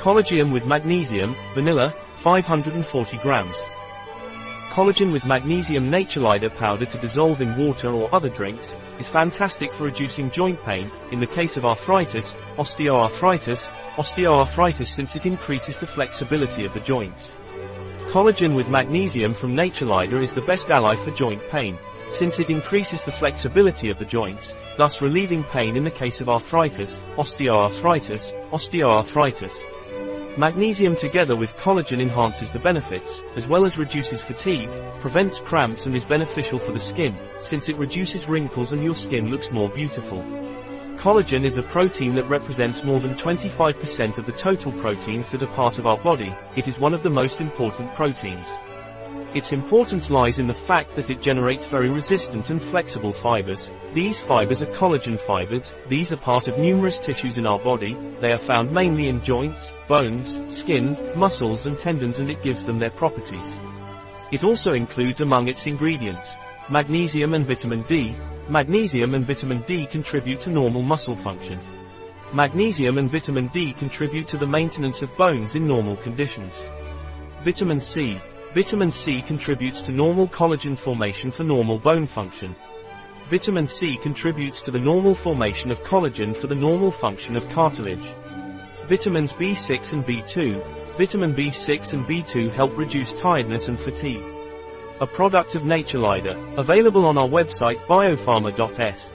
Collagen with magnesium, vanilla, 540 grams. Collagen with magnesium Naturlider powder to dissolve in water or other drinks, is fantastic for reducing joint pain, in the case of arthritis, osteoarthritis, osteoarthritis since it increases the flexibility of the joints. Collagen with magnesium from Naturlider is the best ally for joint pain, since it increases the flexibility of the joints, thus relieving pain in the case of arthritis, osteoarthritis, osteoarthritis. Magnesium together with collagen enhances the benefits, as well as reduces fatigue, prevents cramps and is beneficial for the skin, since it reduces wrinkles and your skin looks more beautiful. Collagen is a protein that represents more than 25% of the total proteins that are part of our body, it is one of the most important proteins. Its importance lies in the fact that it generates very resistant and flexible fibers. These fibers are collagen fibers, these are part of numerous tissues in our body, they are found mainly in joints, bones, skin, muscles and tendons and it gives them their properties. It also includes among its ingredients, magnesium and vitamin D. Magnesium and vitamin D contribute to normal muscle function. Magnesium and vitamin D contribute to the maintenance of bones in normal conditions. Vitamin C. Vitamin C contributes to normal collagen formation for normal bone function. Vitamin C contributes to the normal formation of collagen for the normal function of cartilage. Vitamins B6 and B2. Vitamin B6 and B2 help reduce tiredness and fatigue. A product of Naturlider, available on our website biopharma.s.